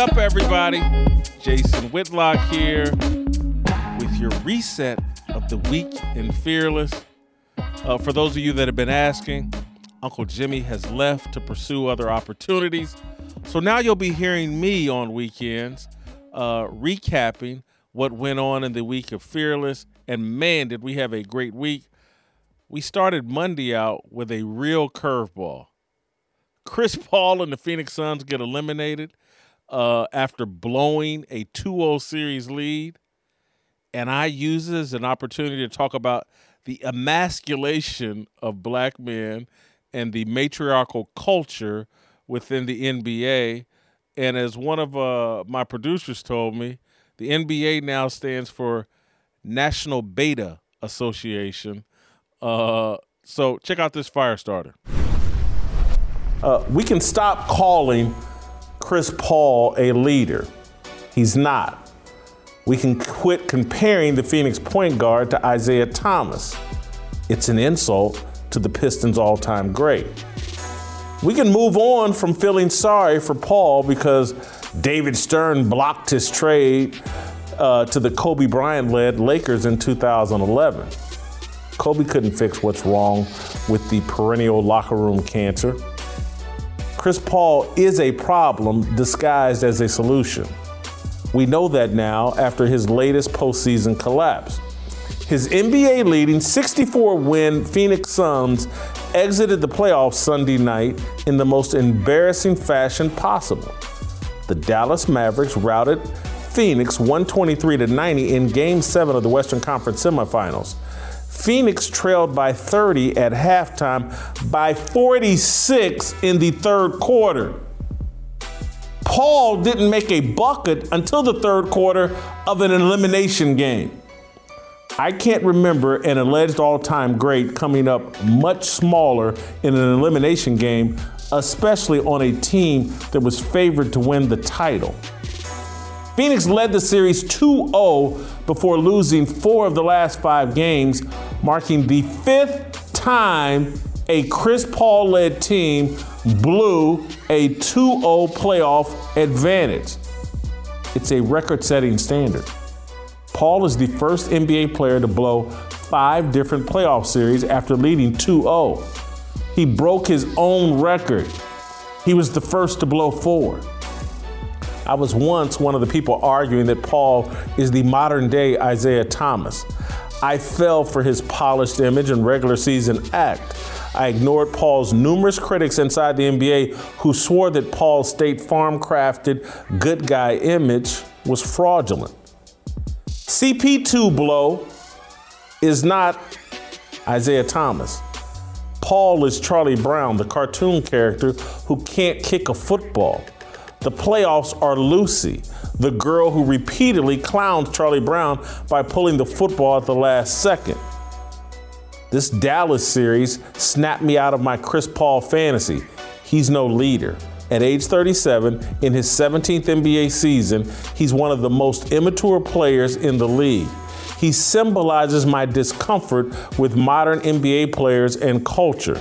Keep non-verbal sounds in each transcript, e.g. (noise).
up, everybody? Jason Whitlock here with your reset of the week in Fearless. Uh, for those of you that have been asking, Uncle Jimmy has left to pursue other opportunities. So now you'll be hearing me on weekends uh, recapping what went on in the week of Fearless. And man, did we have a great week. We started Monday out with a real curveball. Chris (laughs) Paul and the Phoenix Suns get eliminated uh, after blowing a 2 0 series lead. And I use as an opportunity to talk about the emasculation of black men and the matriarchal culture within the NBA. And as one of uh, my producers told me, the NBA now stands for National Beta Association. Uh, so check out this fire starter. Uh, we can stop calling Chris Paul a leader. He's not. We can quit comparing the Phoenix point guard to Isiah Thomas. It's an insult to the Pistons' all time great. We can move on from feeling sorry for Paul because David Stern blocked his trade uh, to the Kobe Bryant led Lakers in 2011. Kobe couldn't fix what's wrong with the perennial locker room cancer. Chris Paul is a problem disguised as a solution. We know that now after his latest postseason collapse. His NBA leading 64 win Phoenix Suns exited the playoffs Sunday night in the most embarrassing fashion possible. The Dallas Mavericks routed Phoenix 123 90 in game 7 of the Western Conference semifinals. Phoenix trailed by 30 at halftime, by 46 in the third quarter. Paul didn't make a bucket until the third quarter of an elimination game. I can't remember an alleged all time great coming up much smaller in an elimination game, especially on a team that was favored to win the title. Phoenix led the series 2 0 before losing four of the last five games, marking the fifth time a Chris Paul led team blew a 2 0 playoff advantage. It's a record setting standard. Paul is the first NBA player to blow five different playoff series after leading 2 0. He broke his own record. He was the first to blow four. I was once one of the people arguing that Paul is the modern day Isiah Thomas. I fell for his polished image and regular season act. I ignored Paul's numerous critics inside the NBA who swore that Paul's State Farm crafted good guy image was fraudulent. CP2 blow is not Isiah Thomas. Paul is Charlie Brown, the cartoon character who can't kick a football. The playoffs are Lucy, the girl who repeatedly clowns Charlie Brown by pulling the football at the last second. This Dallas series snapped me out of my Chris Paul fantasy. He's no leader. At age 37, in his 17th NBA season, he's one of the most immature players in the league. He symbolizes my discomfort with modern NBA players and culture.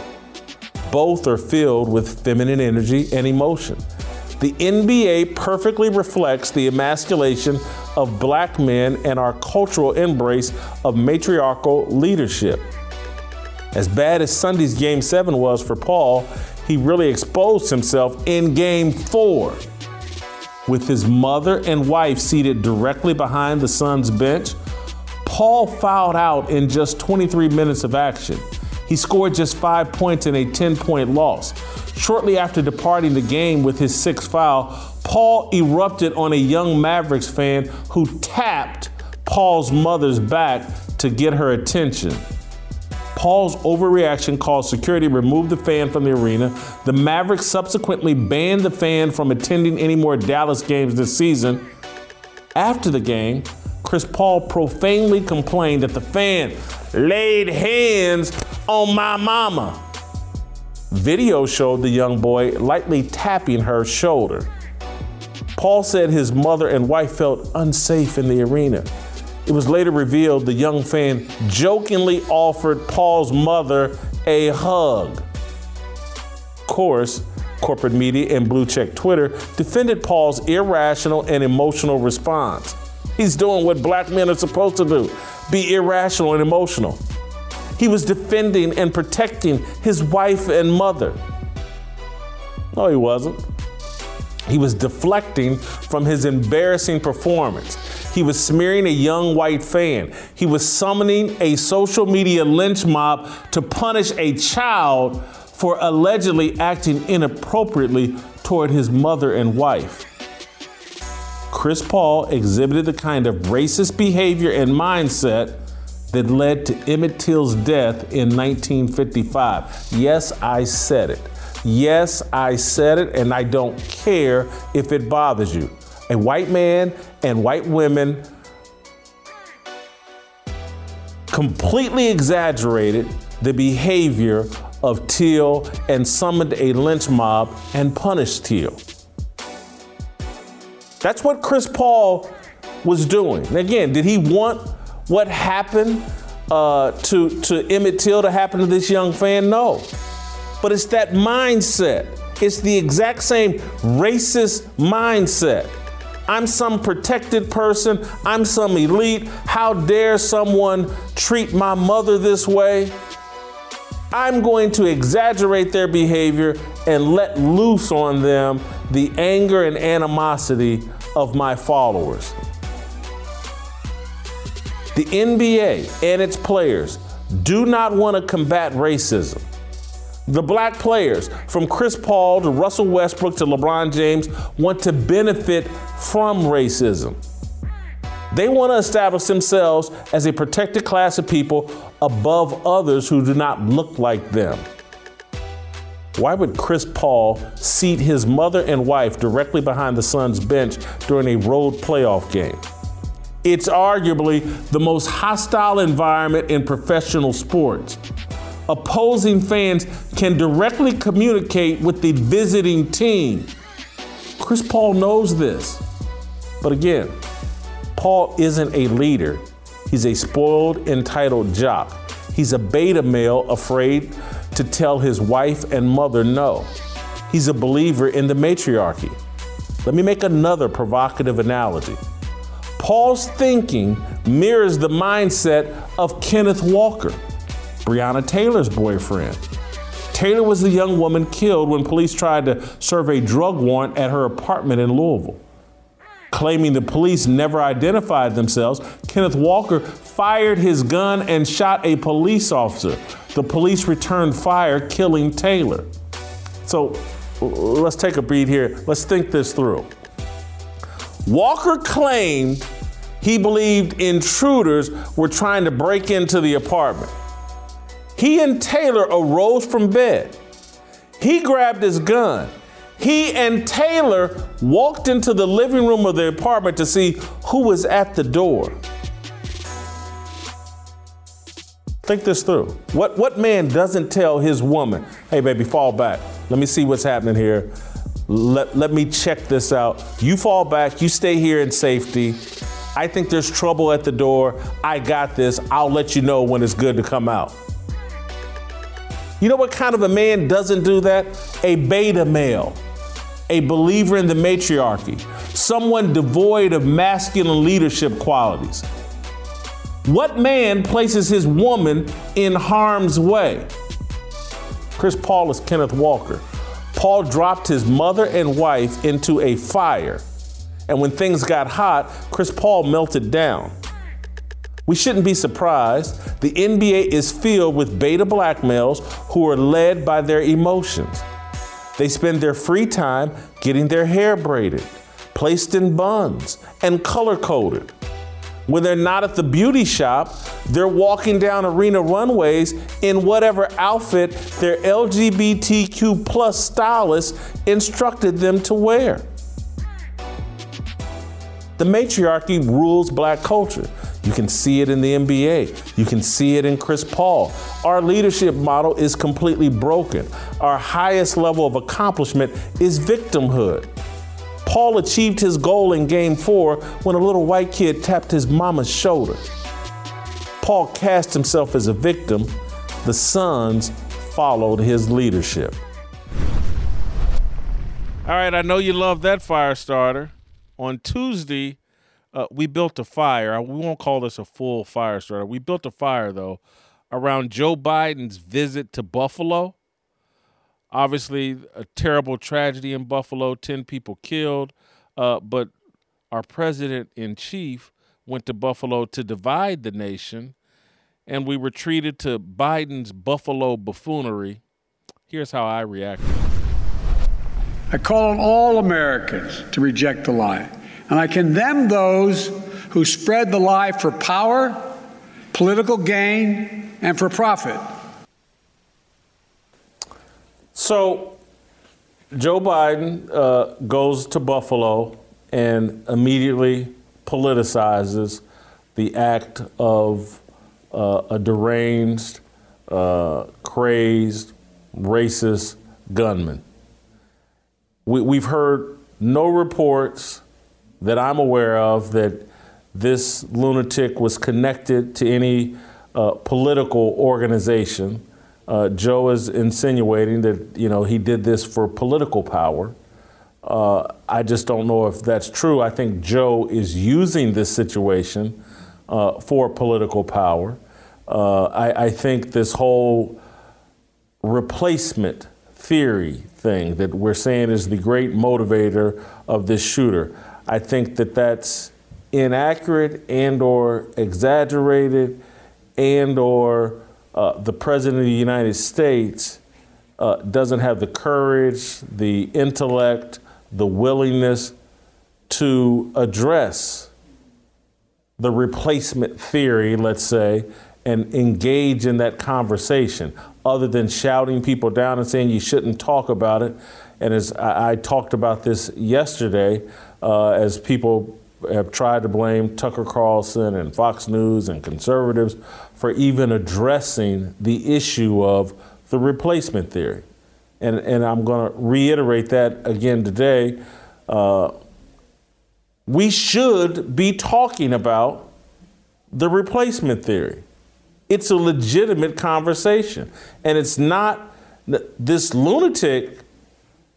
Both are filled with feminine energy and emotion. The NBA perfectly reflects the emasculation of black men and our cultural embrace of matriarchal leadership. As bad as Sunday's Game 7 was for Paul, he really exposed himself in Game 4. With his mother and wife seated directly behind the Suns bench, Paul fouled out in just 23 minutes of action. He scored just five points in a 10 point loss. Shortly after departing the game with his sixth foul, Paul erupted on a young Mavericks fan who tapped Paul's mother's back to get her attention. Paul's overreaction caused security to remove the fan from the arena. The Mavericks subsequently banned the fan from attending any more Dallas games this season. After the game, Chris Paul profanely complained that the fan laid hands on my mama. Video showed the young boy lightly tapping her shoulder. Paul said his mother and wife felt unsafe in the arena. It was later revealed the young fan jokingly offered Paul's mother a hug. Of course, corporate media and blue check Twitter defended Paul's irrational and emotional response. He's doing what black men are supposed to do be irrational and emotional. He was defending and protecting his wife and mother. No, he wasn't. He was deflecting from his embarrassing performance. He was smearing a young white fan. He was summoning a social media lynch mob to punish a child for allegedly acting inappropriately toward his mother and wife. Chris Paul exhibited the kind of racist behavior and mindset that led to Emmett Till's death in 1955. Yes, I said it. Yes, I said it, and I don't care if it bothers you. A white man and white women completely exaggerated the behavior of Till and summoned a lynch mob and punished Till. That's what Chris Paul was doing. again, did he want what happened uh, to, to Emmett Till to happen to this young fan? No. But it's that mindset. It's the exact same racist mindset. I'm some protected person. I'm some elite. How dare someone treat my mother this way? I'm going to exaggerate their behavior and let loose on them the anger and animosity of my followers. The NBA and its players do not want to combat racism. The black players, from Chris Paul to Russell Westbrook to LeBron James, want to benefit from racism. They want to establish themselves as a protected class of people above others who do not look like them. Why would Chris Paul seat his mother and wife directly behind the Suns bench during a road playoff game? It's arguably the most hostile environment in professional sports. Opposing fans can directly communicate with the visiting team. Chris Paul knows this. But again, Paul isn't a leader. He's a spoiled, entitled jock. He's a beta male afraid to tell his wife and mother no. He's a believer in the matriarchy. Let me make another provocative analogy. Paul's thinking mirrors the mindset of Kenneth Walker, Breonna Taylor's boyfriend. Taylor was the young woman killed when police tried to serve a drug warrant at her apartment in Louisville claiming the police never identified themselves, Kenneth Walker fired his gun and shot a police officer. The police returned fire, killing Taylor. So let's take a beat here. Let's think this through. Walker claimed he believed intruders were trying to break into the apartment. He and Taylor arose from bed. He grabbed his gun he and Taylor walked into the living room of the apartment to see who was at the door. Think this through. What, what man doesn't tell his woman, hey, baby, fall back. Let me see what's happening here. Let, let me check this out. You fall back, you stay here in safety. I think there's trouble at the door. I got this. I'll let you know when it's good to come out. You know what kind of a man doesn't do that? A beta male a believer in the matriarchy, someone devoid of masculine leadership qualities. What man places his woman in harm's way? Chris Paul is Kenneth Walker. Paul dropped his mother and wife into a fire. And when things got hot, Chris Paul melted down. We shouldn't be surprised. The NBA is filled with beta black males who are led by their emotions. They spend their free time getting their hair braided, placed in buns, and color coded. When they're not at the beauty shop, they're walking down arena runways in whatever outfit their LGBTQ plus stylist instructed them to wear. The matriarchy rules black culture. You can see it in the NBA. You can see it in Chris Paul. Our leadership model is completely broken. Our highest level of accomplishment is victimhood. Paul achieved his goal in game four when a little white kid tapped his mama's shoulder. Paul cast himself as a victim. The Suns followed his leadership. All right, I know you love that fire starter. On Tuesday, uh, we built a fire. We won't call this a full fire starter. We built a fire, though, around Joe Biden's visit to Buffalo. Obviously, a terrible tragedy in Buffalo 10 people killed. Uh, but our president in chief went to Buffalo to divide the nation, and we were treated to Biden's Buffalo buffoonery. Here's how I reacted. I call on all Americans to reject the lie, and I condemn those who spread the lie for power, political gain, and for profit. So, Joe Biden uh, goes to Buffalo and immediately politicizes the act of uh, a deranged, uh, crazed, racist gunman. We, we've heard no reports that I'm aware of that this lunatic was connected to any uh, political organization. Uh, Joe is insinuating that you know he did this for political power. Uh, I just don't know if that's true. I think Joe is using this situation uh, for political power. Uh, I, I, think this whole replacement theory thing that we're saying is the great motivator of this shooter, I think that that's inaccurate and or exaggerated and or uh, the president of the United States uh, doesn't have the courage, the intellect, the willingness to address the replacement theory, let's say, and engage in that conversation other than shouting people down and saying you shouldn't talk about it. And as I, I talked about this yesterday, uh, as people have tried to blame Tucker Carlson and Fox News and conservatives for even addressing the issue of the replacement theory and, and I'm going to reiterate that again today. Uh, we should be talking about the replacement theory. It's a legitimate conversation. And it's not, this lunatic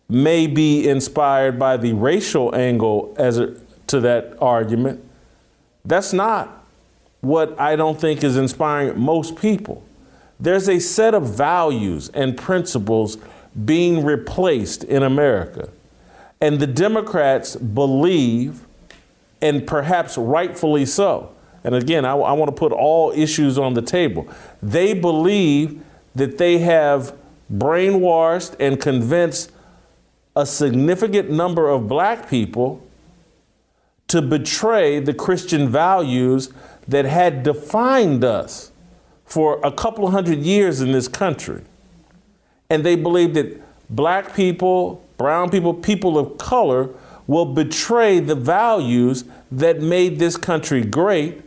may be inspired by the racial angle as a, to that argument. That's not what I don't think is inspiring most people. There's a set of values and principles being replaced in America. And the Democrats believe, and perhaps rightfully so, and again, I, I want to put all issues on the table. They believe that they have brainwashed and convinced a significant number of black people to betray the Christian values that had defined us for a couple hundred years in this country and they believe that black people, brown people, people of color will betray the values that made this country great.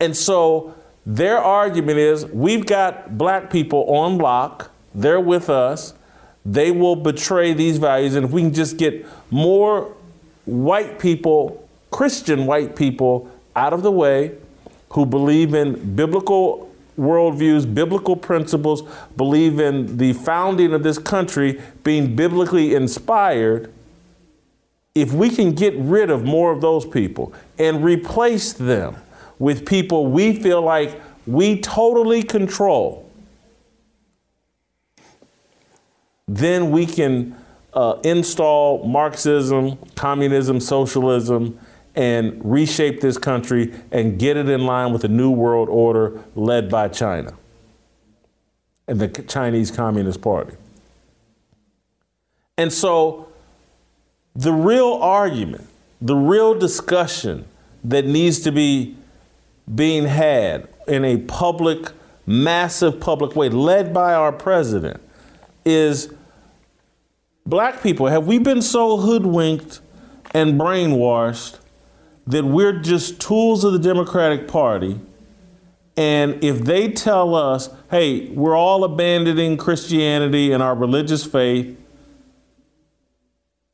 And so their argument is we've got black people on lock, they're with us, they will betray these values. And if we can just get more white people, Christian white people, out of the way who believe in biblical worldviews, biblical principles, believe in the founding of this country being biblically inspired, if we can get rid of more of those people and replace them with people we feel like we totally control, then we can uh, install Marxism, communism, socialism, and reshape this country and get it in line with the new world order led by China and the Chinese Communist Party. And so the real argument, the real discussion that needs to be being had in a public, massive public way, led by our president, is black people, have we been so hoodwinked and brainwashed that we're just tools of the Democratic Party. And if they tell us, hey, we're all abandoning Christianity and our religious faith,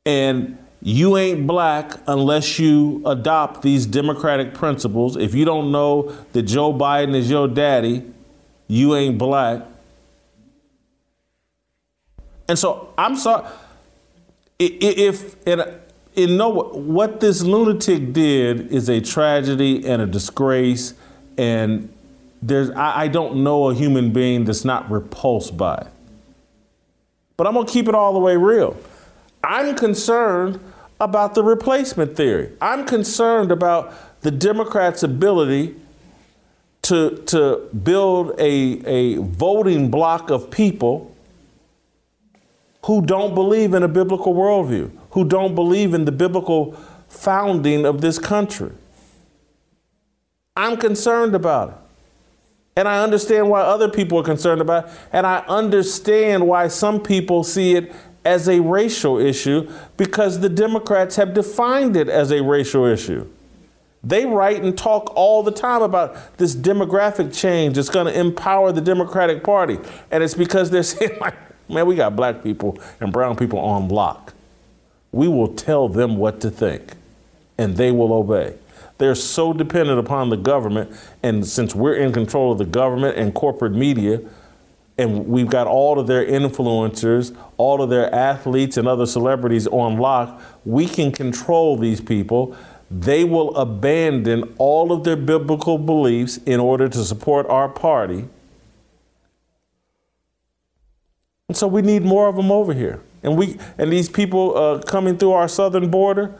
and you ain't black unless you adopt these democratic principles. If you don't know that Joe Biden is your daddy, you ain't black. And so I'm sorry if and in no what this lunatic did is a tragedy and a disgrace, and there's I, I don't know a human being that's not repulsed by it. But I'm gonna keep it all the way real. I'm concerned about the replacement theory. I'm concerned about the Democrats' ability to, to build a, a voting block of people who don't believe in a biblical worldview, who don't believe in the biblical founding of this country. I'm concerned about it. And I understand why other people are concerned about it. And I understand why some people see it as a racial issue because the Democrats have defined it as a racial issue. They write and talk all the time about this demographic change that's going to empower the Democratic Party. And it's because they're (laughs) saying, like, man, we got black people and brown people on lock. We will tell them what to think, and they will obey. They're so dependent upon the government, and since we're in control of the government and corporate media, and we've got all of their influencers, all of their athletes and other celebrities on lock, we can control these people. They will abandon all of their biblical beliefs in order to support our party. And so we need more of them over here. And we and these people uh, coming through our southern border,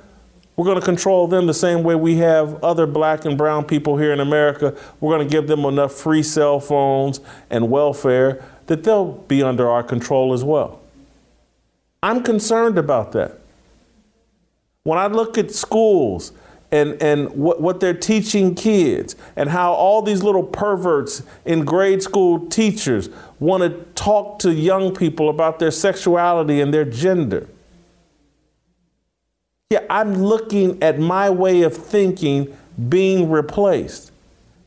we're going to control them the same way we have other black and brown people here in America. We're going to give them enough free cell phones and welfare that they'll be under our control as well. I'm concerned about that. When I look at schools and, and what, what they're teaching kids and how all these little perverts in grade school teachers want to talk to young people about their sexuality and their gender. Yeah, I'm looking at my way of thinking being replaced.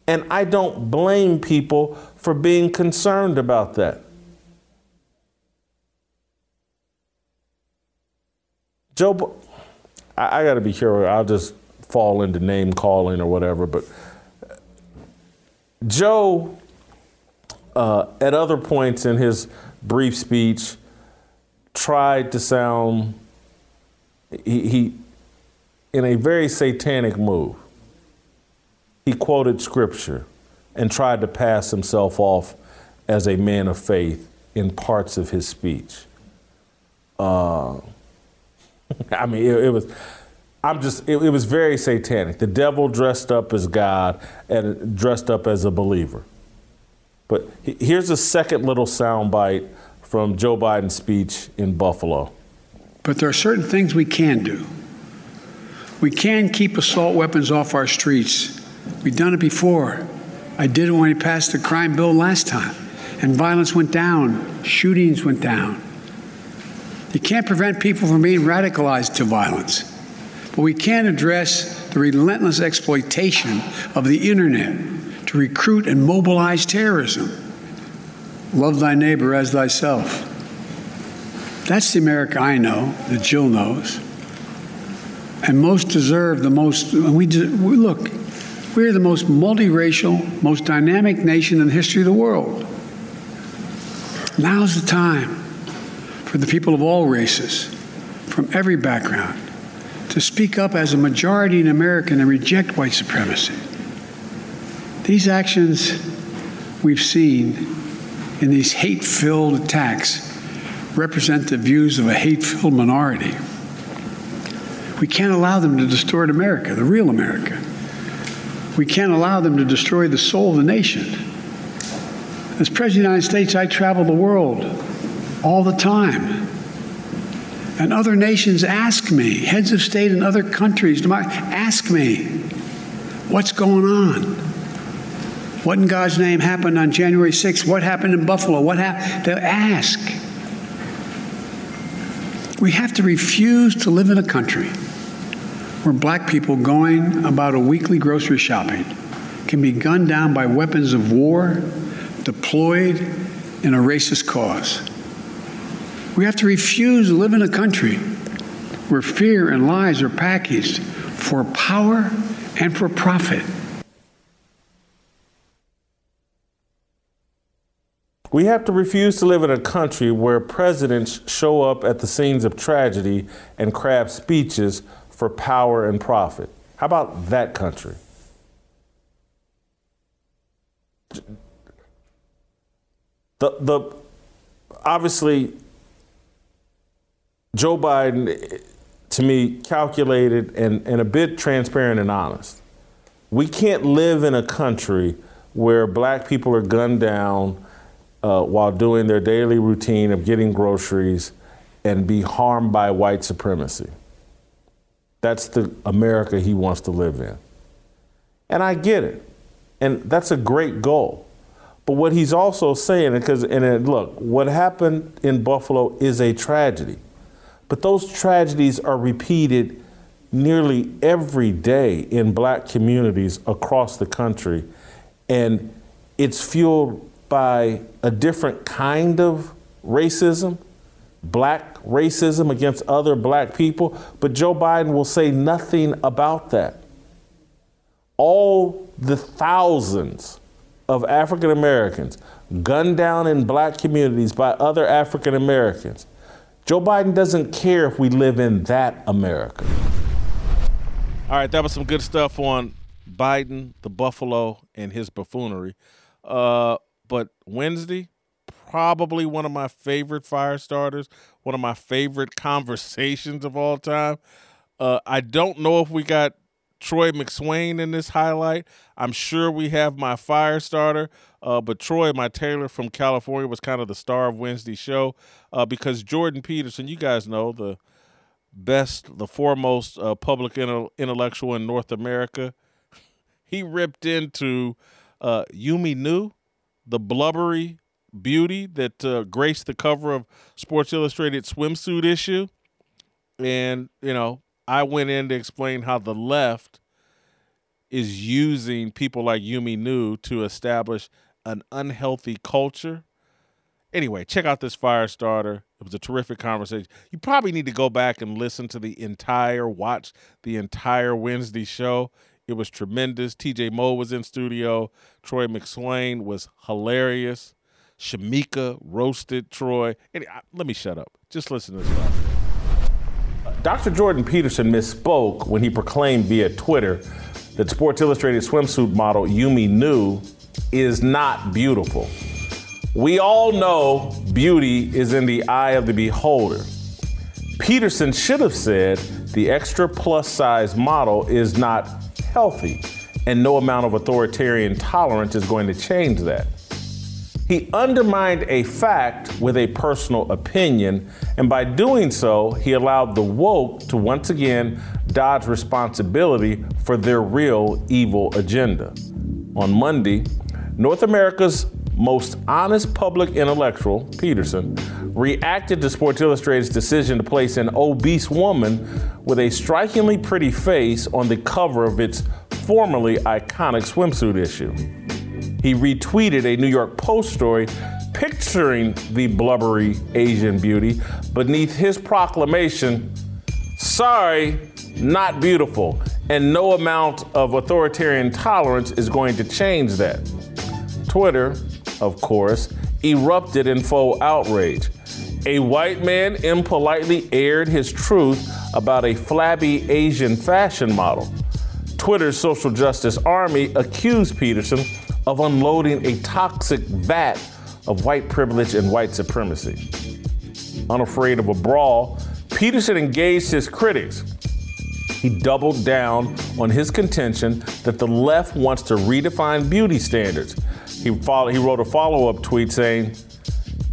And I don't blame people for being concerned about that. Joe, I, I got to be careful. I'll just fall into name calling or whatever. But Joe, uh, at other points in his brief speech, tried to sound he, he in a very satanic move. He quoted scripture and tried to pass himself off as a man of faith in parts of his speech. Uh, (laughs) I mean, it, it, was. I'm just. It, it, was very satanic. The devil dressed up as God and dressed up as a believer. But here's a second little soundbite from Joe Biden's speech in Buffalo. But there are certain things we can do. We can keep assault weapons off our streets. We've done it before. I did it when we passed the crime bill last time, and violence went down, shootings went down. You can't prevent people from being radicalized to violence, but we can address the relentless exploitation of the internet to recruit and mobilize terrorism. Love thy neighbor as thyself. That's the America I know, that Jill knows. And most deserve the most. We, we look, we're the most multiracial, most dynamic nation in the history of the world. Now's the time for the people of all races, from every background, to speak up as a majority in America and reject white supremacy. These actions we've seen in these hate filled attacks represent the views of a hate filled minority. We can't allow them to distort America, the real America. We can't allow them to destroy the soul of the nation. As President of the United States, I travel the world all the time. And other nations ask me, heads of state in other countries ask me, what's going on? What in God's name happened on January 6th? What happened in Buffalo? What happened? They ask. We have to refuse to live in a country where black people going about a weekly grocery shopping can be gunned down by weapons of war deployed in a racist cause. We have to refuse to live in a country where fear and lies are packaged for power and for profit. We have to refuse to live in a country where presidents show up at the scenes of tragedy and craft speeches for power and profit. How about that country? The, the obviously Joe Biden, to me, calculated and, and a bit transparent and honest. We can't live in a country where black people are gunned down uh, while doing their daily routine of getting groceries and be harmed by white supremacy. That's the America he wants to live in. And I get it. And that's a great goal. But what he's also saying, because and look, what happened in Buffalo is a tragedy. But those tragedies are repeated nearly every day in black communities across the country. And it's fueled by a different kind of racism, black racism against other black people, but Joe Biden will say nothing about that. All the thousands of African Americans gunned down in black communities by other African Americans. Joe Biden doesn't care if we live in that America. All right, that was some good stuff on Biden, the Buffalo, and his buffoonery. Uh, but Wednesday, probably one of my favorite fire starters, one of my favorite (laughs) conversations of all time. Uh, I don't know if we got Troy McSwain in this highlight. I'm sure we have my fire starter, uh, but Troy, my tailor from California, was kind of the star of Wednesday's show uh, because Jordan Peterson, you guys know the best, the foremost uh, public intellectual in North America, he ripped into uh, Yumi Nu the blubbery beauty that uh, graced the cover of Sports Illustrated swimsuit issue. And, you know, I went in to explain how the left is using people like Yumi Nu to establish an unhealthy culture. Anyway, check out this fire starter. It was a terrific conversation. You probably need to go back and listen to the entire, watch the entire Wednesday show. It was tremendous. TJ Moe was in studio. Troy McSwain was hilarious. Shamika roasted Troy. Let me shut up. Just listen to this. Dr. Jordan Peterson misspoke when he proclaimed via Twitter that Sports Illustrated swimsuit model Yumi Nu is not beautiful. We all know beauty is in the eye of the beholder. Peterson should have said the extra plus size model is not healthy, and no amount of authoritarian tolerance is going to change that. He undermined a fact with a personal opinion, and by doing so, he allowed the woke to once again dodge responsibility for their real evil agenda. On Monday, North America's most honest public intellectual, Peterson, reacted to Sports Illustrated's decision to place an obese woman with a strikingly pretty face on the cover of its formerly iconic swimsuit issue. He retweeted a New York Post story picturing the blubbery Asian beauty beneath his proclamation sorry, not beautiful, and no amount of authoritarian tolerance is going to change that. Twitter, of course, erupted in full outrage. A white man impolitely aired his truth about a flabby Asian fashion model. Twitter's social justice army accused Peterson of unloading a toxic vat of white privilege and white supremacy. Unafraid of a brawl, Peterson engaged his critics. He doubled down on his contention that the left wants to redefine beauty standards. He, follow, he wrote a follow up tweet saying,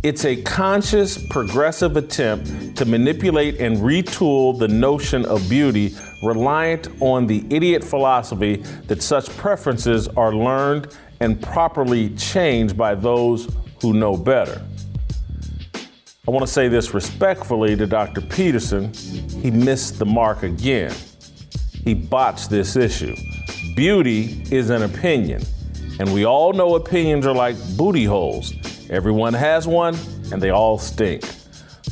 it's a conscious, progressive attempt to manipulate and retool the notion of beauty, reliant on the idiot philosophy that such preferences are learned and properly changed by those who know better. I want to say this respectfully to Dr. Peterson. He missed the mark again. He botched this issue. Beauty is an opinion, and we all know opinions are like booty holes. Everyone has one, and they all stink.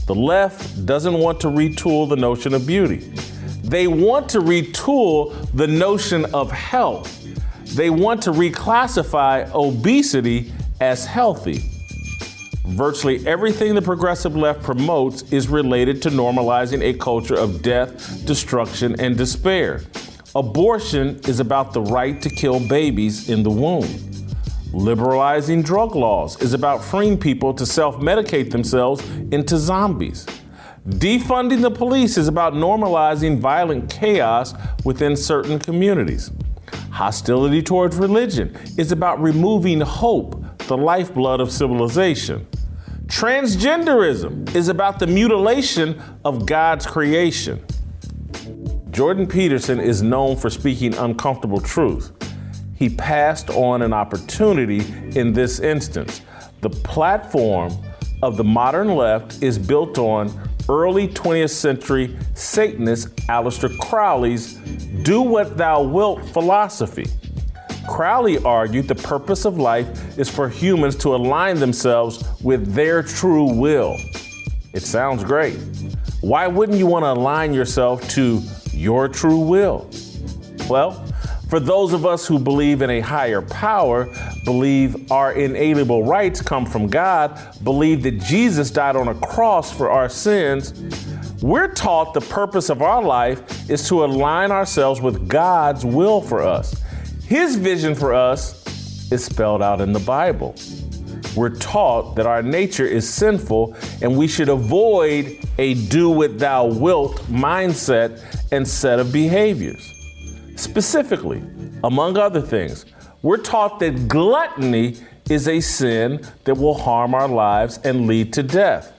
The left doesn't want to retool the notion of beauty. They want to retool the notion of health. They want to reclassify obesity as healthy. Virtually everything the progressive left promotes is related to normalizing a culture of death, destruction, and despair. Abortion is about the right to kill babies in the womb. Liberalizing drug laws is about freeing people to self medicate themselves into zombies. Defunding the police is about normalizing violent chaos within certain communities. Hostility towards religion is about removing hope, the lifeblood of civilization. Transgenderism is about the mutilation of God's creation. Jordan Peterson is known for speaking uncomfortable truth. He passed on an opportunity in this instance. The platform of the modern left is built on early 20th century Satanist Aleister Crowley's do what thou wilt philosophy. Crowley argued the purpose of life is for humans to align themselves with their true will. It sounds great. Why wouldn't you want to align yourself to your true will? Well, for those of us who believe in a higher power, believe our inalienable rights come from God, believe that Jesus died on a cross for our sins, we're taught the purpose of our life is to align ourselves with God's will for us. His vision for us is spelled out in the Bible. We're taught that our nature is sinful and we should avoid a do what thou wilt mindset and set of behaviors. Specifically, among other things, we're taught that gluttony is a sin that will harm our lives and lead to death.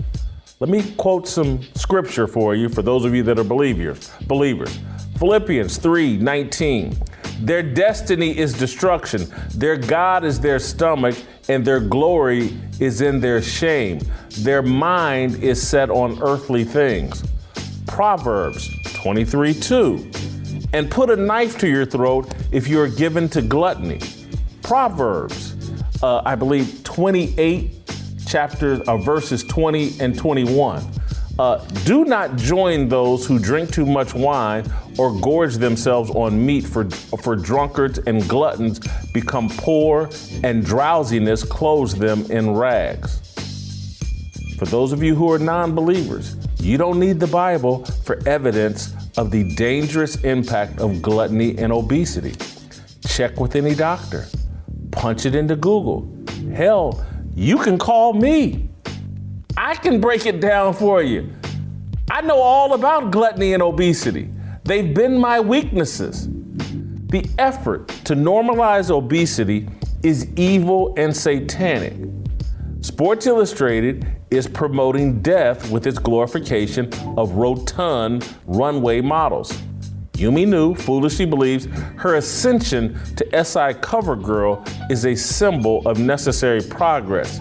Let me quote some scripture for you for those of you that are believers. Believers. Philippians 3:19. Their destiny is destruction. Their God is their stomach, and their glory is in their shame. Their mind is set on earthly things. Proverbs 23 2 and put a knife to your throat if you are given to gluttony. Proverbs, uh, I believe 28 chapters, uh, verses 20 and 21. Uh, do not join those who drink too much wine or gorge themselves on meat, for, for drunkards and gluttons become poor, and drowsiness clothes them in rags. For those of you who are non believers, you don't need the Bible for evidence of the dangerous impact of gluttony and obesity. Check with any doctor, punch it into Google. Hell, you can call me. I can break it down for you. I know all about gluttony and obesity. They've been my weaknesses. The effort to normalize obesity is evil and satanic. Sports Illustrated is promoting death with its glorification of rotund runway models. Yumi Nu foolishly believes her ascension to SI cover girl is a symbol of necessary progress.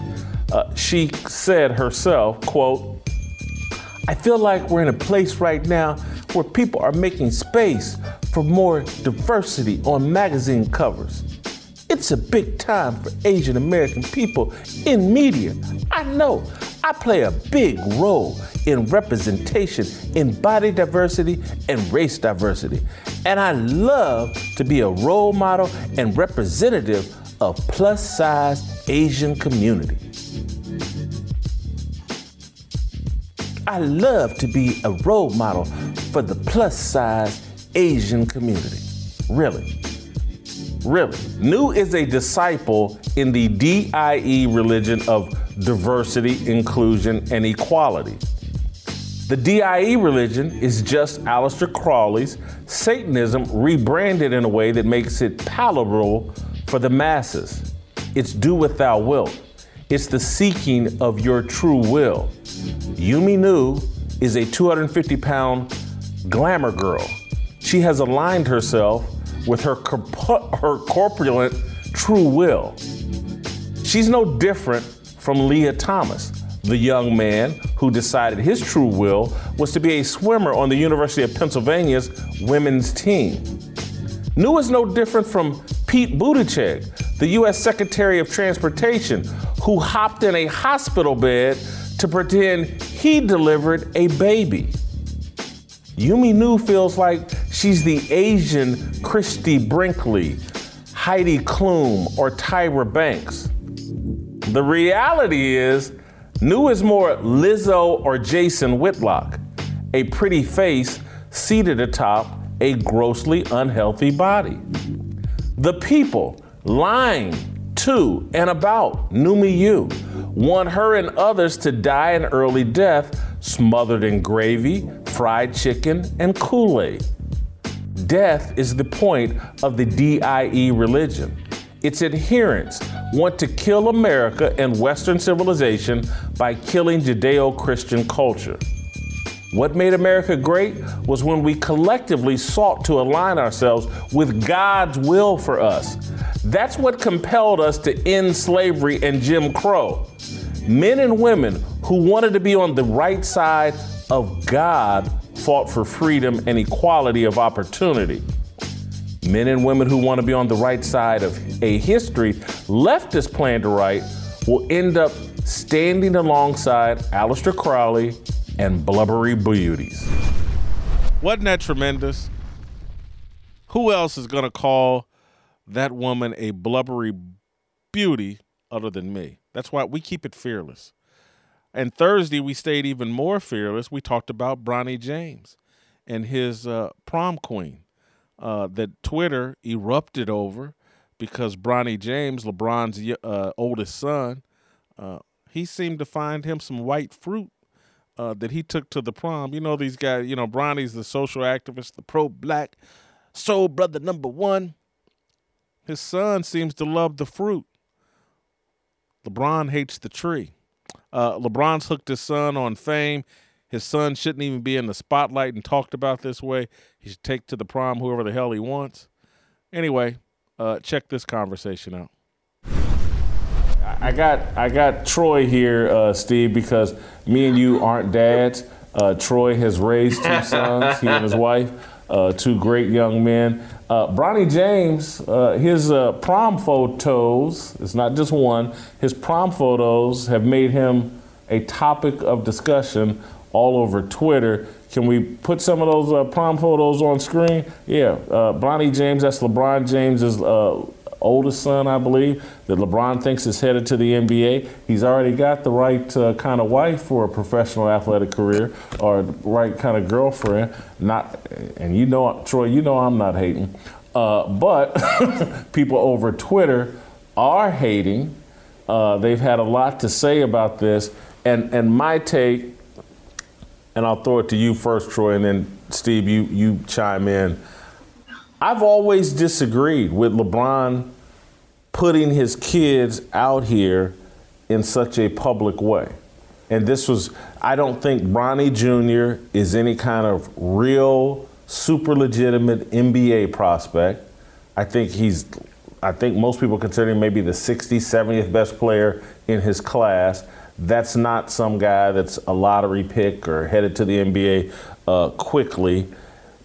Uh, she said herself, quote, I feel like we're in a place right now where people are making space for more diversity on magazine covers. It's a big time for Asian American people in media. I know I play a big role in representation in body diversity and race diversity. And I love to be a role model and representative of plus size Asian community. I love to be a role model for the plus size Asian community. Really. Really. Nu is a disciple in the DIE religion of diversity, inclusion, and equality. The DIE religion is just Aleister Crowley's Satanism rebranded in a way that makes it palatable for the masses. It's do what thou wilt. It's the seeking of your true will. Yumi Nu is a 250 pound glamour girl. She has aligned herself with her, corp- her corpulent true will. She's no different from Lia Thomas, the young man who decided his true will was to be a swimmer on the University of Pennsylvania's women's team. Nu is no different from Pete Buttigieg, the U.S. Secretary of Transportation, who hopped in a hospital bed to pretend he delivered a baby. Yumi Nu feels like she's the Asian Christie Brinkley, Heidi Klum, or Tyra Banks. The reality is, Nu is more Lizzo or Jason Whitlock, a pretty face seated atop a grossly unhealthy body. The people lying to and about Numi Yu want her and others to die an early death smothered in gravy, fried chicken, and Kool Aid. Death is the point of the DIE religion. Its adherents want to kill America and Western civilization by killing Judeo Christian culture. What made America great was when we collectively sought to align ourselves with God's will for us. That's what compelled us to end slavery and Jim Crow. Men and women who wanted to be on the right side of God fought for freedom and equality of opportunity. Men and women who want to be on the right side of a history leftist plan to write will end up standing alongside Aleister Crowley and blubbery beauties. Wasn't that tremendous? Who else is going to call that woman a blubbery beauty other than me? That's why we keep it fearless. And Thursday, we stayed even more fearless. We talked about Bronny James and his uh, prom queen uh, that Twitter erupted over because Bronny James, LeBron's uh, oldest son, uh, he seemed to find him some white fruit uh, that he took to the prom. You know, these guys, you know, Bronny's the social activist, the pro black soul brother number one. His son seems to love the fruit. LeBron hates the tree. Uh, LeBron's hooked his son on fame. His son shouldn't even be in the spotlight and talked about this way. He should take to the prom whoever the hell he wants. Anyway, uh, check this conversation out. I got I got Troy here, uh, Steve, because me and you aren't dads. Uh, Troy has raised two (laughs) sons, he and his wife, uh, two great young men. Uh, Bronny James, uh, his uh, prom photos, it's not just one, his prom photos have made him a topic of discussion all over Twitter. Can we put some of those uh, prom photos on screen? Yeah, uh, Bronny James, that's LeBron James's uh, oldest son, I believe, that LeBron thinks is headed to the NBA. He's already got the right uh, kind of wife for a professional athletic career or the right kind of girlfriend. Not, and you know, Troy, you know I'm not hating. Uh, but (laughs) people over Twitter are hating. Uh, they've had a lot to say about this. And, and my take, and I'll throw it to you first, Troy, and then Steve, you, you chime in. I've always disagreed with LeBron putting his kids out here in such a public way. And this was, I don't think Bronny Jr. is any kind of real, super legitimate NBA prospect. I think he's, I think most people consider him maybe the 60th, 70th best player in his class. That's not some guy that's a lottery pick or headed to the NBA uh, quickly.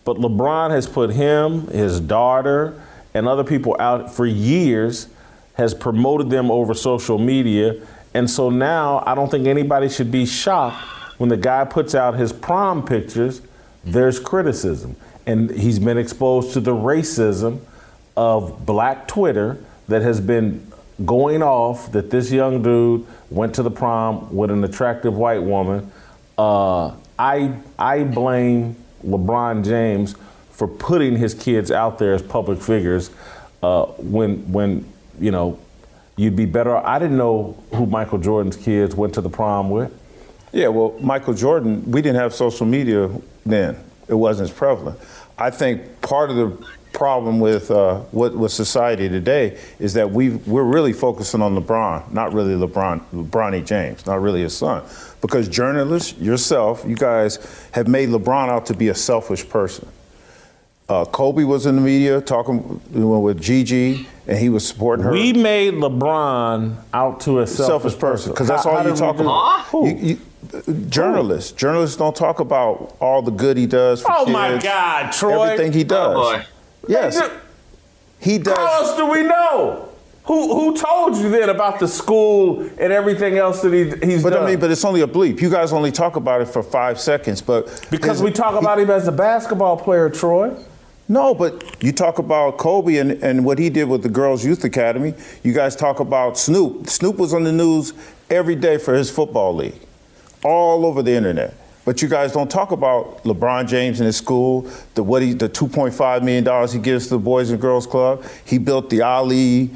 But LeBron has put him, his daughter, and other people out for years, has promoted them over social media. And so now I don't think anybody should be shocked when the guy puts out his prom pictures, there's criticism. And he's been exposed to the racism of black Twitter that has been going off that this young dude went to the prom with an attractive white woman. Uh, I, I blame LeBron James for putting his kids out there as public figures uh, when when you know you'd be better. I didn't know who Michael Jordan's kids went to the prom with. Yeah, well, Michael Jordan, we didn't have social media then. It wasn't as prevalent. I think part of the problem with uh, what with society today is that we we're really focusing on LeBron, not really LeBron, LeBronny James, not really his son, because journalists, yourself, you guys have made LeBron out to be a selfish person. Uh, Kobe was in the media talking with Gigi, and he was supporting her. We made LeBron out to a selfish, selfish person because that's all you talk about. You, you, journalists, journalists don't talk about all the good he does. For oh kids, my God, Troy! Everything he does. Oh Yes. He does. How else do we know? Who who told you then about the school and everything else that he, he's done? but done? I mean, but it's only a bleep. You guys only talk about it for five seconds, but because we talk about him as a basketball player, Troy. No, but you talk about Kobe and, and what he did with the Girls Youth Academy. You guys talk about Snoop. Snoop was on the news every day for his football league, all over the internet. But you guys don't talk about LeBron James and his school, the what he, the 2.5 million dollars he gives to the Boys and Girls Club. He built the Ali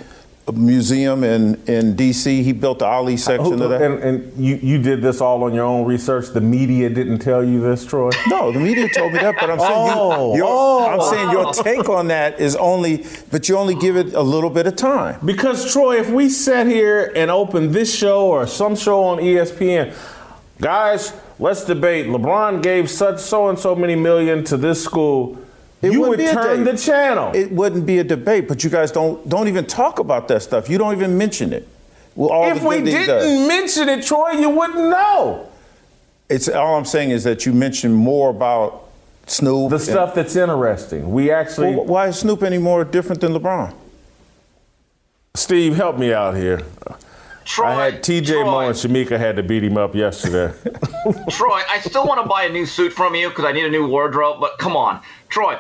museum in, in D.C. He built the Ali section of that. And, and you, you did this all on your own research. The media didn't tell you this, Troy. No, the media told me that, but I'm saying Oh, you, your, oh. I'm saying your take on that is only, but you only give it a little bit of time. Because Troy, if we sat here and opened this show or some show on ESPN, guys, let's debate. LeBron gave such so and so many million to this school. It you wouldn't be a turn the debate. channel. It wouldn't be a debate, but you guys don't don't even talk about that stuff. You don't even mention it. Well, all if the we good that he didn't does. mention it, Troy, you wouldn't know it's all I'm saying is that you mention more about Snoop. the stuff that's interesting. We actually, Well, why is Snoop any more different than LeBron? Steve, help me out here. Troy, I had TJ Moe and Shamika had to beat him up yesterday. (laughs) Troy, I still want to buy a new suit from you because I need a new wardrobe. But come on, Troy.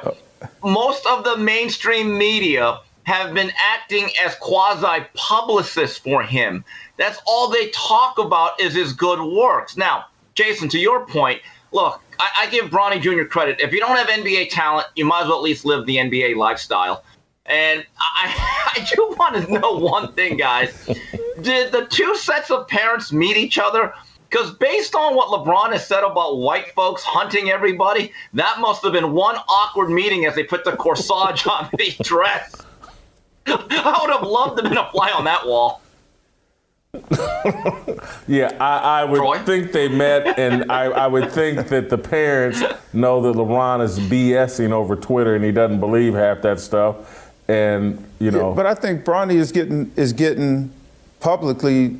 Most of the mainstream media have been acting as quasi publicists for him. That's all they talk about is his good works. Now, Jason, to your point, look, I, I give Bronny Jr. credit. If you don't have NBA talent, you might as well at least live the NBA lifestyle. And I, (laughs) I do want to know one thing, guys. Did the two sets of parents meet each other? Because based on what LeBron has said about white folks hunting everybody, that must have been one awkward meeting as they put the corsage on the (laughs) dress. I would have loved to have been a fly on that wall. (laughs) Yeah, I, I would Troy? think they met, and I, I would think that the parents know that LeBron is BSing over Twitter and he doesn't believe half that stuff. And, you know, But I think Bronny is getting is getting publicly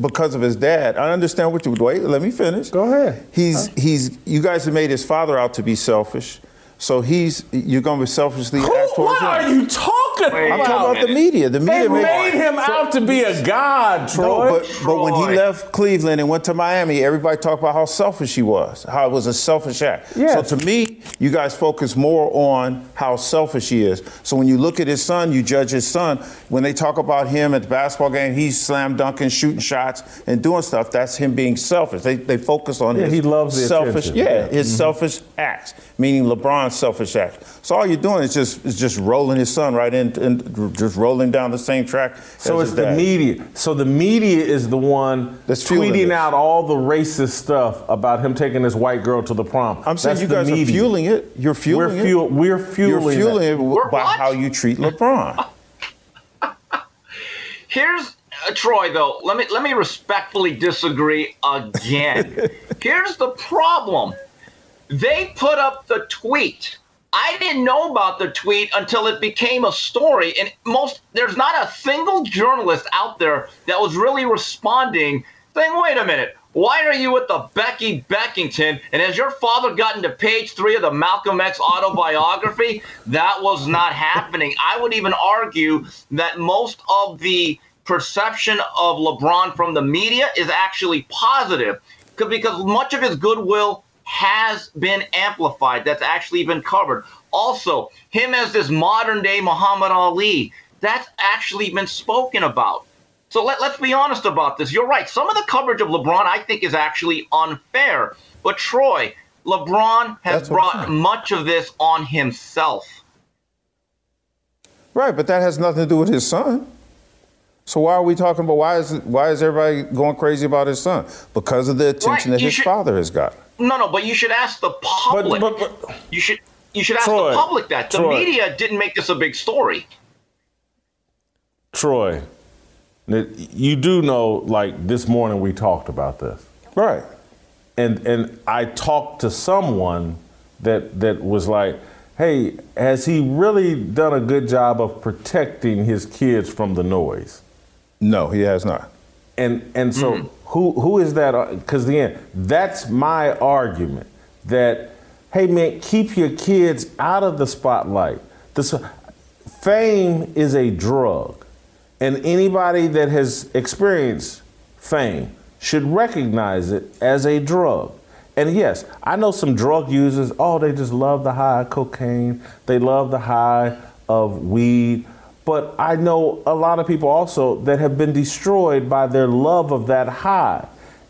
because of his dad. I understand what you wait. Let me finish. Go ahead. He's he's. You guys have made his father out to be selfish, so he's you're going to be selfishly Who, act towards what him. are you talking Wait, I'm talking about the media. The media They media made him out to be a god, Troy. No, but, but when he left Cleveland and went to Miami, everybody talked about how selfish he was, how it was a selfish act. Yes. So to me, you guys focus more on how selfish he is. So when you look at his son, you judge his son. When they talk about him at the basketball game, he's slam dunking, shooting shots, and doing stuff. That's him being selfish. They, they focus on Yeah, his he loves the selfish, attention. yeah, Yeah. Mm-hmm. his selfish acts, meaning LeBron's selfish acts. So all you're doing is just is just rolling his son right in, and just rolling down the same track. So as it's his the dad. media. So the media is the one That's tweeting out all the racist stuff about him taking this white girl to the prom. I'm saying That's you guys media. are fueling it. You're fueling We're, fuel, it. we're fueling. You're fueling that. it We're by what? how you treat LeBron. (laughs) Here's uh, Troy though. Let me let me respectfully disagree again. (laughs) Here's the problem. They put up the tweet. I didn't know about the tweet until it became a story and most there's not a single journalist out there that was really responding saying, "Wait a minute. Why are you with the Becky Beckington? And has your father gotten to page three of the Malcolm X autobiography? That was not happening. I would even argue that most of the perception of LeBron from the media is actually positive 'cause- because much of his goodwill has been amplified. That's actually been covered. Also, him as this modern day Muhammad Ali, that's actually been spoken about. So let, let's be honest about this. You're right. Some of the coverage of LeBron, I think, is actually unfair. But Troy, LeBron has That's brought much of this on himself. right, but that has nothing to do with his son. So why are we talking about why is why is everybody going crazy about his son? Because of the attention Right, that you his should- father has got. No, no, but you should ask the public. but- but- you should you should ask Troy, the public that. The Troy. media didn't make this a big story. Troy, you do know, like this morning we talked about this. Right. and and I talked to someone that that was like, "Hey, has he really done a good job of protecting his kids from the noise?" No, he has not. And and so mm-hmm. Who who is that? Uh, because again, that's my argument that hey man, keep your kids out of the spotlight. This fame is a drug, and anybody that has experienced fame should recognize it as a drug. And yes, I know some drug users, oh, they just love the high of cocaine, they love the high of weed. But I know a lot of people also that have been destroyed by their love of that high.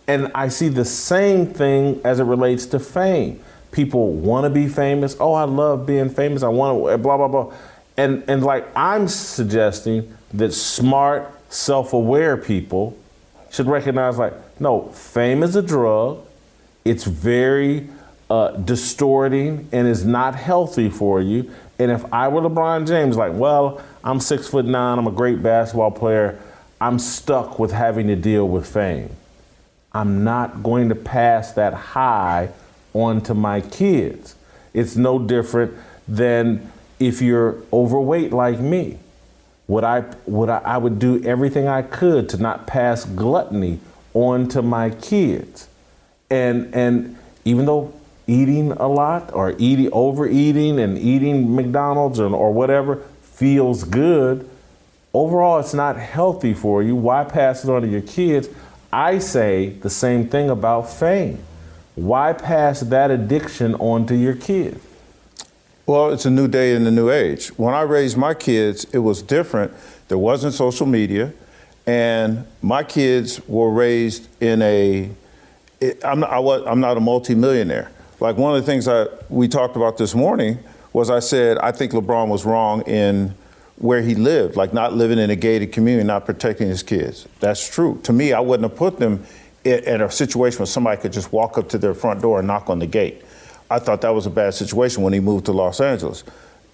And I see the same thing as it relates to fame. People want to be famous. Oh, I love being famous. I want to blah blah blah. And and like I'm suggesting that smart, self-aware people should recognize like no, fame is a drug. It's very uh, distorting and is not healthy for you. And if I were LeBron James, like, well, I'm six foot nine, I'm a great basketball player, I'm stuck with having to deal with fame. I'm not going to pass that high on to my kids. It's no different than if you're overweight like me. Would I would I, I would do everything I could to not pass gluttony on to my kids. And and even though eating a lot or eating overeating and eating McDonald's or, or whatever feels good, overall it's not healthy for you. Why pass it on to your kids? I say the same thing about fame. Why pass that addiction on to your kids? Well, it's a new day in the new age. When I raised my kids, it was different. There wasn't social media, and my kids were raised in a. I'm not, I was, I'm not a multimillionaire. Like one of the things I we talked about this morning was I said I think LeBron was wrong in where he lived, like not living in a gated community, not protecting his kids. That's true. To me, I wouldn't have put them in, a situation where somebody could just walk up to their front door and knock on the gate. I thought that was a bad situation when he moved to Los Angeles.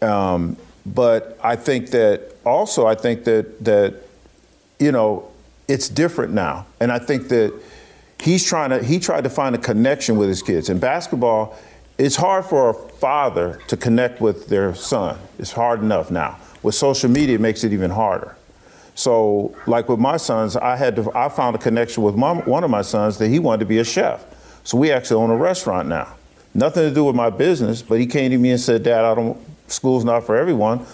Um, but I think that also, I think that that you know it's different now, and I think that he's trying to he tried to find a connection with his kids. In basketball, it's hard for a father to connect with their son. It's hard enough now. With social media, it makes it even harder. So, like with my sons, I had to, I found a connection with my, one of my sons that he wanted to be a chef. So we actually own a restaurant now. Nothing to do with my business, but he came to me and said, "Dad, I don't. School's not for everyone.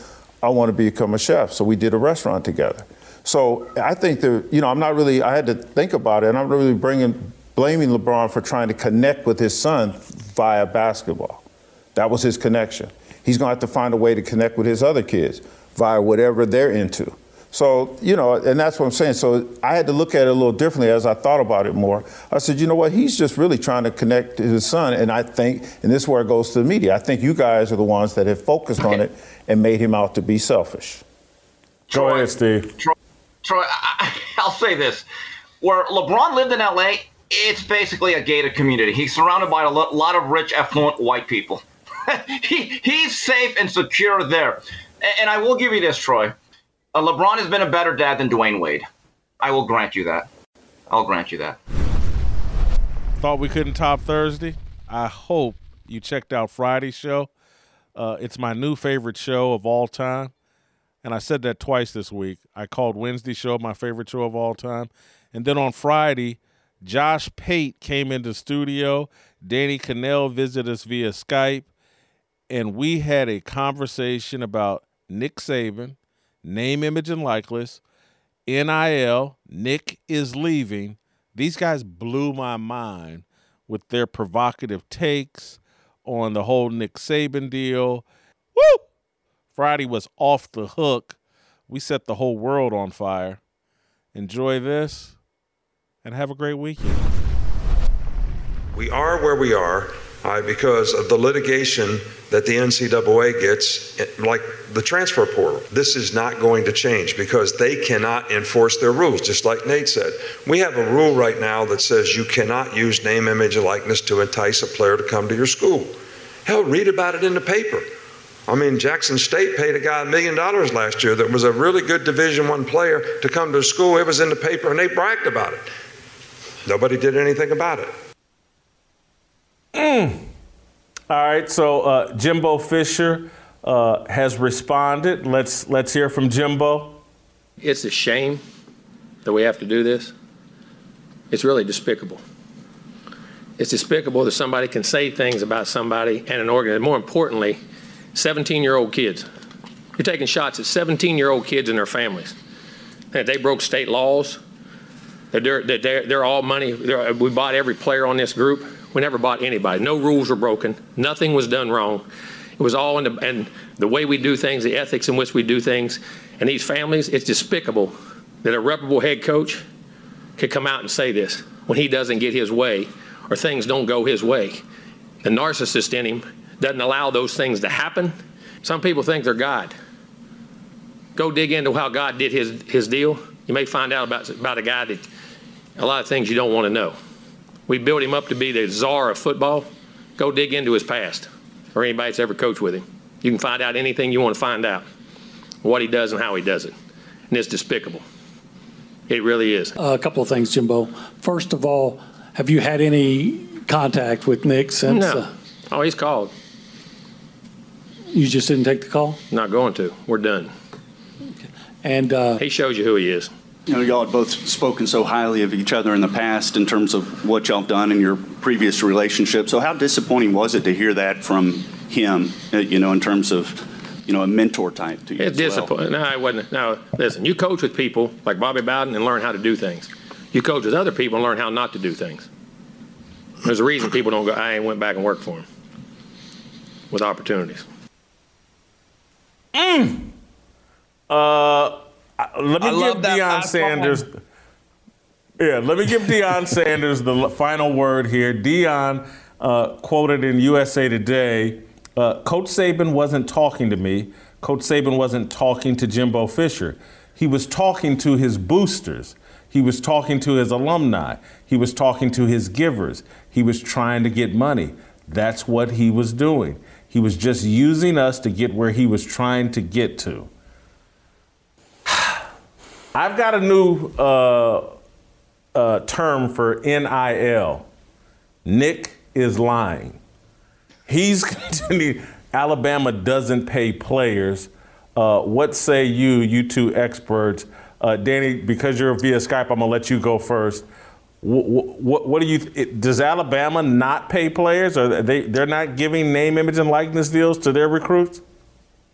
I want to become a chef." So we did a restaurant together. So I think that you know, I'm not really. I had to think about it, and I'm really bringing blaming LeBron for trying to connect with his son via basketball. That was his connection. He's going to have to find a way to connect with his other kids via whatever they're into. So, you know, and that's what I'm saying. So I had to look at it a little differently as I thought about it more. I said, you know what, he's just really trying to connect to his son. And I think, and this is where it goes to the media, I think you guys are the ones that have focused on it and made him out to be selfish. Go ahead, Steve. Troy, Troy I, I'll say this. Where LeBron lived in LA, it's basically a gated community. He's surrounded by a lot of rich, affluent white people. (laughs) he, he's safe and secure there. And I will give you this, Troy. Uh, LeBron has been a better dad than Dwyane Wade. I will grant you that. I'll grant you that. Thought we couldn't top Thursday? I hope you checked out Friday's show. Uh, it's my new favorite show of all time. And I said that twice this week. I called Wednesday show my favorite show of all time. And then on Friday, Josh Pate came into studio. Danny Kanell visited us via Skype. And we had a conversation about Nick Saban, name, image, and likeness, NIL, Nick is leaving. These guys blew my mind with their provocative takes on the whole Nick Saban deal. Woo! Friday was off the hook. We set the whole world on fire. Enjoy this and have a great weekend. We are where we are uh, because of the litigation that the NCAA gets, like the transfer portal. This is not going to change because they cannot enforce their rules, just like Nate said. We have a rule right now that says you cannot use name, image, and likeness to entice a player to come to your school. Hell, read about it in the paper. I mean, Jackson State paid a guy a million dollars last year that was a really good Division One player to come to school. It was in the paper, and they bragged about it. Nobody did anything about it. Mm. All right, so uh, Jimbo Fisher uh, has responded. Let's let's hear from Jimbo. It's a shame that we have to do this. It's really despicable. It's despicable that somebody can say things about somebody and an organ. More importantly, 17-year-old kids. You're taking shots at 17-year-old kids and their families. And they broke state laws. They're, they're, they're all money. They're, uh, we bought every player on this group We never bought anybody. No rules were broken. Nothing was done wrong. It was all in the, and the way we do things, the ethics in which we do things. And these families, it's despicable that a reputable head coach could come out and say this when he doesn't get his way or things don't go his way. The narcissist in him doesn't allow those things to happen. Some people think they're God. Go dig into how God did his, his deal. You may find out about, about a guy that a lot of things you don't want to know. We built him up to be the czar of football. Go dig into his past or anybody that's ever coached with him. You can find out anything you want to find out, what he does and how he does it. And it's despicable. It really is. Uh, a couple of things, Jimbo. First of all, have you had any contact with Nick since? No. Uh, Oh, he's called. you just didn't take the call? Not going to. We're done. And uh, He shows you who he is. You know, y'all have both spoken so highly of each other in the past in terms of what y'all have done in your previous relationship. So how disappointing was it to hear that from him, uh, you know, in terms of, you know, a mentor type to you It's as well? disappointing. No, it wasn't. No, listen, you coach with people like Bobby Bowden and learn how to do things. You coach with other people and learn how not to do things. There's a reason people don't go, I ain't went back and worked for him with opportunities. Uh, let me I give Deion Sanders. Yeah, let me give Deion (laughs) Sanders the final word here. Deion uh, quoted in USA Today uh, Coach Saban wasn't talking to me. Coach Saban wasn't talking to Jimbo Fisher. He was talking to his boosters. He was talking to his alumni. He was talking to his givers. He was trying to get money. That's what he was doing. He was just using us to get where he was trying to get to. I've got a new uh, uh, term for NIL. Nick is lying. He's (laughs) continuing. Alabama doesn't pay players. Uh, what say you, you two experts? Uh, Danny, because you're via Skype, I'm gonna let you go first. What, what, what do you? Does Alabama not pay players, or they they're not giving name, image, and likeness deals to their recruits?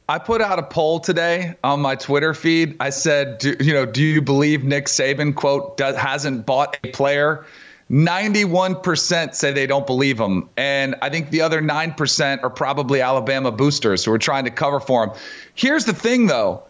I put out a poll today on my Twitter feed. I said, do, you know, do you believe Nick Saban quote does, hasn't bought a player? 91% say they don't believe him. And I think the other 9% are probably Alabama boosters who are trying to cover for him. Here's the thing though.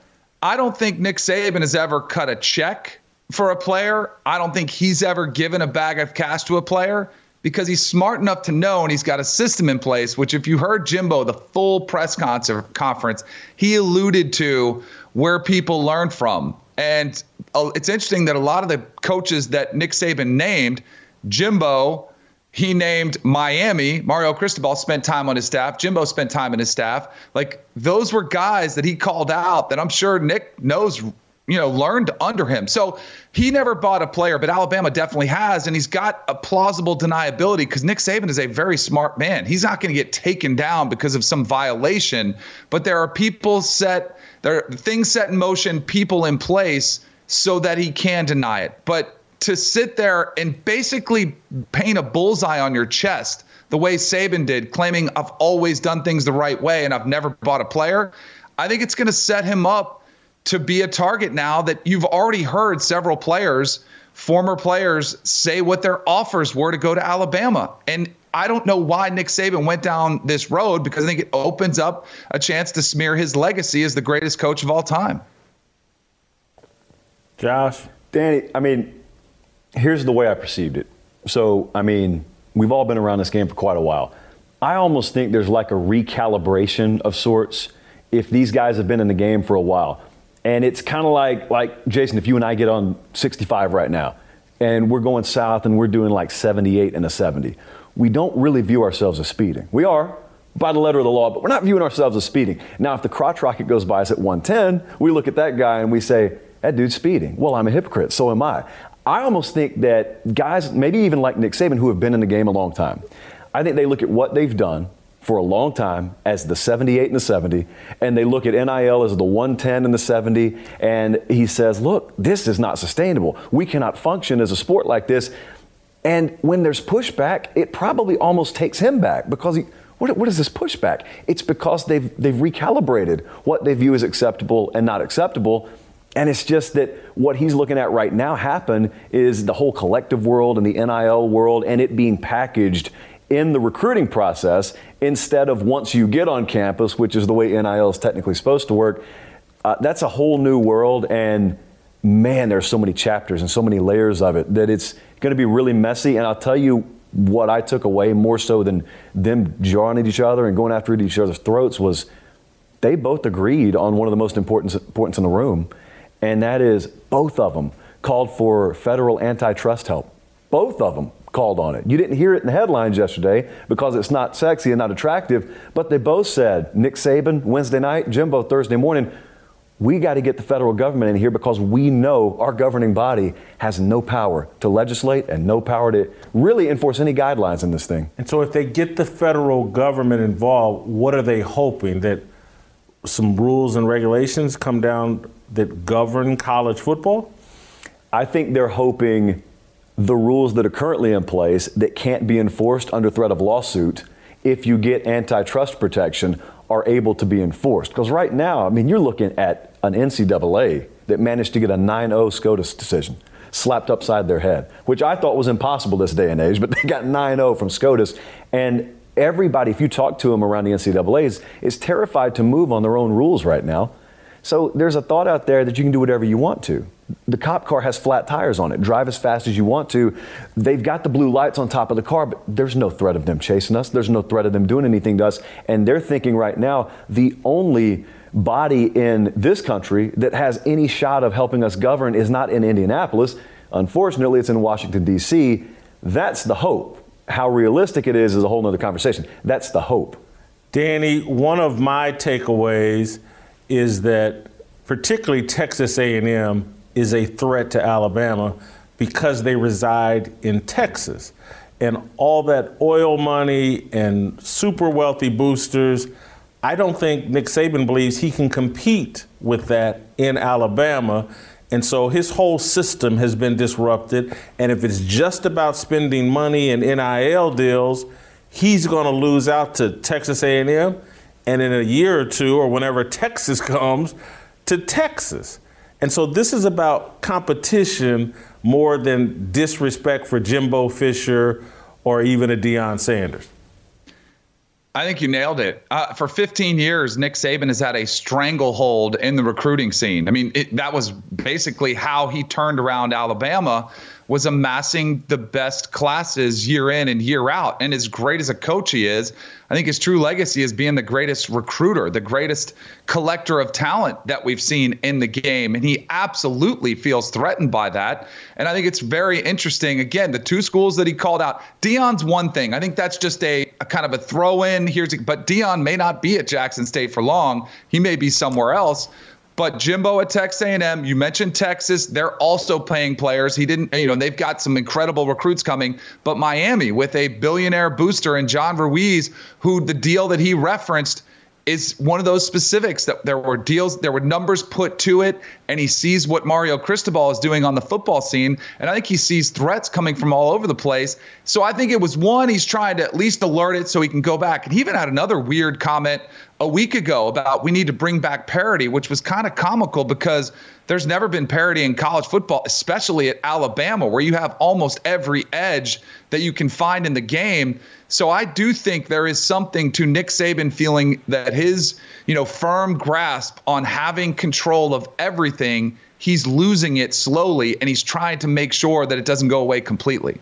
I don't think Nick Saban has ever cut a check for a player. I don't think he's ever given a bag of cash to a player because he's smart enough to know and he's got a system in place, which, if you heard Jimbo, the full press concert, conference, he alluded to where people learn from. And uh, it's interesting that a lot of the coaches that Nick Saban named, Jimbo, he named Miami. Mario Cristobal spent time on his staff. Jimbo spent time on his staff. Like those were guys that he called out that I'm sure Nick knows, you know, learned under him. So he never bought a player, but Alabama definitely has, and he's got a plausible deniability because Nick Saban is a very smart man. He's not going to get taken down because of some violation, but there are people set, there are things set in motion, people in place so that he can deny it. But to sit there and basically paint a bullseye on your chest the way Saban did, claiming I've always done things the right way and I've never bought a player, I think it's going to set him up to be a target now that you've already heard several players, former players, say what their offers were to go to Alabama. And I don't know why Nick Saban went down this road because I think it opens up a chance to smear his legacy as the greatest coach of all time. Josh, Danny, I mean, here's the way I perceived it. So, I mean, we've all been around this game for quite a while. I almost think there's like a recalibration of sorts if these guys have been in the game for a while. And it's kind of like like Jason, if you and I get on 65 right now and we're going south and we're doing like 78 and a 70, we don't really view ourselves as speeding. We are by the letter of the law, but we're not viewing ourselves as speeding. Now, if the crotch rocket goes by us at 110, we look at that guy and we say, that dude's speeding. Well, I'm a hypocrite, so am I. I almost think that guys, maybe even like Nick Saban, who have been in the game a long time, I think they look at what they've done for a long time as the 78 and the 70, and they look at NIL as the 110 and the 70, and he says, look, this is not sustainable. We cannot function as a sport like this. And when there's pushback, it probably almost takes him back because he, what, what is this pushback? It's because they've, they've recalibrated what they view as acceptable and not acceptable. And it's just that what he's looking at right now happen is the whole collective world and the NIL world and it being packaged in the recruiting process instead of once you get on campus, which is the way NIL is technically supposed to work. Uh, that's a whole new world, and man, there's so many chapters and so many layers of it that it's going to be really messy. And I'll tell you what I took away more so than them jawing at each other and going after each other's throats was they both agreed on one of the most important points in the room, and that is both of them called for federal antitrust help. Both of them called on it. You didn't hear it in the headlines yesterday because it's not sexy and not attractive, but they both said, Nick Saban Wednesday night, Jimbo Thursday morning, we got to get the federal government in here because we know our governing body has no power to legislate and no power to really enforce any guidelines in this thing. And so, if they get the federal government involved, what are they hoping? That some rules and regulations come down that govern college football? I think they're hoping the rules that are currently in place that can't be enforced under threat of lawsuit if you get antitrust protection are able to be enforced. Because right now, I mean, you're looking at an NCAA that managed to get a 9 0 SCOTUS decision slapped upside their head, which I thought was impossible this day and age, but (laughs) they got 9 0 from SCOTUS. And everybody, if you talk to them around the NCAA, is, is terrified to move on their own rules right now. So there's a thought out there that you can do whatever you want to. The cop car has flat tires on it. Drive as fast as you want to. They've got the blue lights on top of the car, but there's no threat of them chasing us. There's no threat of them doing anything to us. And they're thinking right now the only body in this country that has any shot of helping us govern is not in Indianapolis. Unfortunately, it's in Washington, D.C. That's the hope. How realistic it is is a whole other conversation. That's the hope. Danny, one of my takeaways is that particularly Texas A&M is a threat to Alabama because they reside in Texas. And all that oil money and super wealthy boosters, I don't think Nick Saban believes he can compete with that in Alabama. And so his whole system has been disrupted. And if it's just about spending money and NIL deals, he's going to lose out to Texas A&M and in a year or two or whenever Texas (laughs) comes to Texas. And so this is about competition more than disrespect for Jimbo Fisher or even a Deion Sanders. I think you nailed it. Uh, for 15 years, Nick Saban has had a stranglehold in the recruiting scene. I mean, it, that was basically how he turned around Alabama was amassing the best classes year in and year out. And as great as a coach he is, I think his true legacy is being the greatest recruiter, the greatest collector of talent that we've seen in the game. And he absolutely feels threatened by that. And I think it's very interesting. Again, the two schools that he called out, Deion's one thing. I think that's just a, a kind of a throw in. Here's, but Deion may not be at Jackson State for long. He may be somewhere else. But Jimbo at Texas A&M, you mentioned Texas. They're also paying players. He didn't, you know, they've got some incredible recruits coming. But Miami with a billionaire booster and John Ruiz, who the deal that he referenced is one of those specifics that there were deals, there were numbers put to it, and he sees what Mario Cristobal is doing on the football scene. And I think he sees threats coming from all over the place. So I think it was one, he's trying to at least alert it so he can go back. And he even had another weird comment a week ago about we need to bring back parity, which was kind of comical because there's never been parity in college football, especially at Alabama, where you have almost every edge that you can find in the game. So I do think there is something to Nick Saban feeling that his, you know, firm grasp on having control of everything, he's losing it slowly and he's trying to make sure that it doesn't go away completely.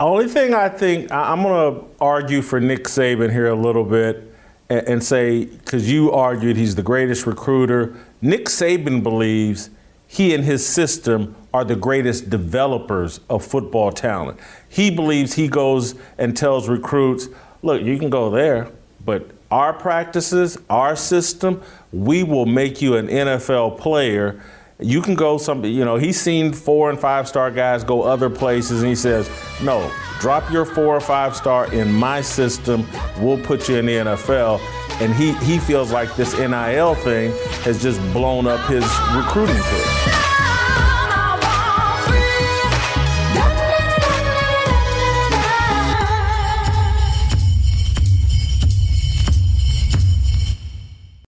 Only thing I think I'm going to argue for Nick Saban here a little bit and, and say because you argued he's the greatest recruiter. Nick Saban believes he and his system are the greatest developers of football talent. He believes he goes and tells recruits, "Look, you can go there, but our practices, our system, we will make you an NFL player." You can go some, you know, he's seen four and five star guys go other places, and he says, no, drop your four or five star in my system. We'll put you in the NFL. And he, he feels like this NIL thing has just blown up his recruiting career.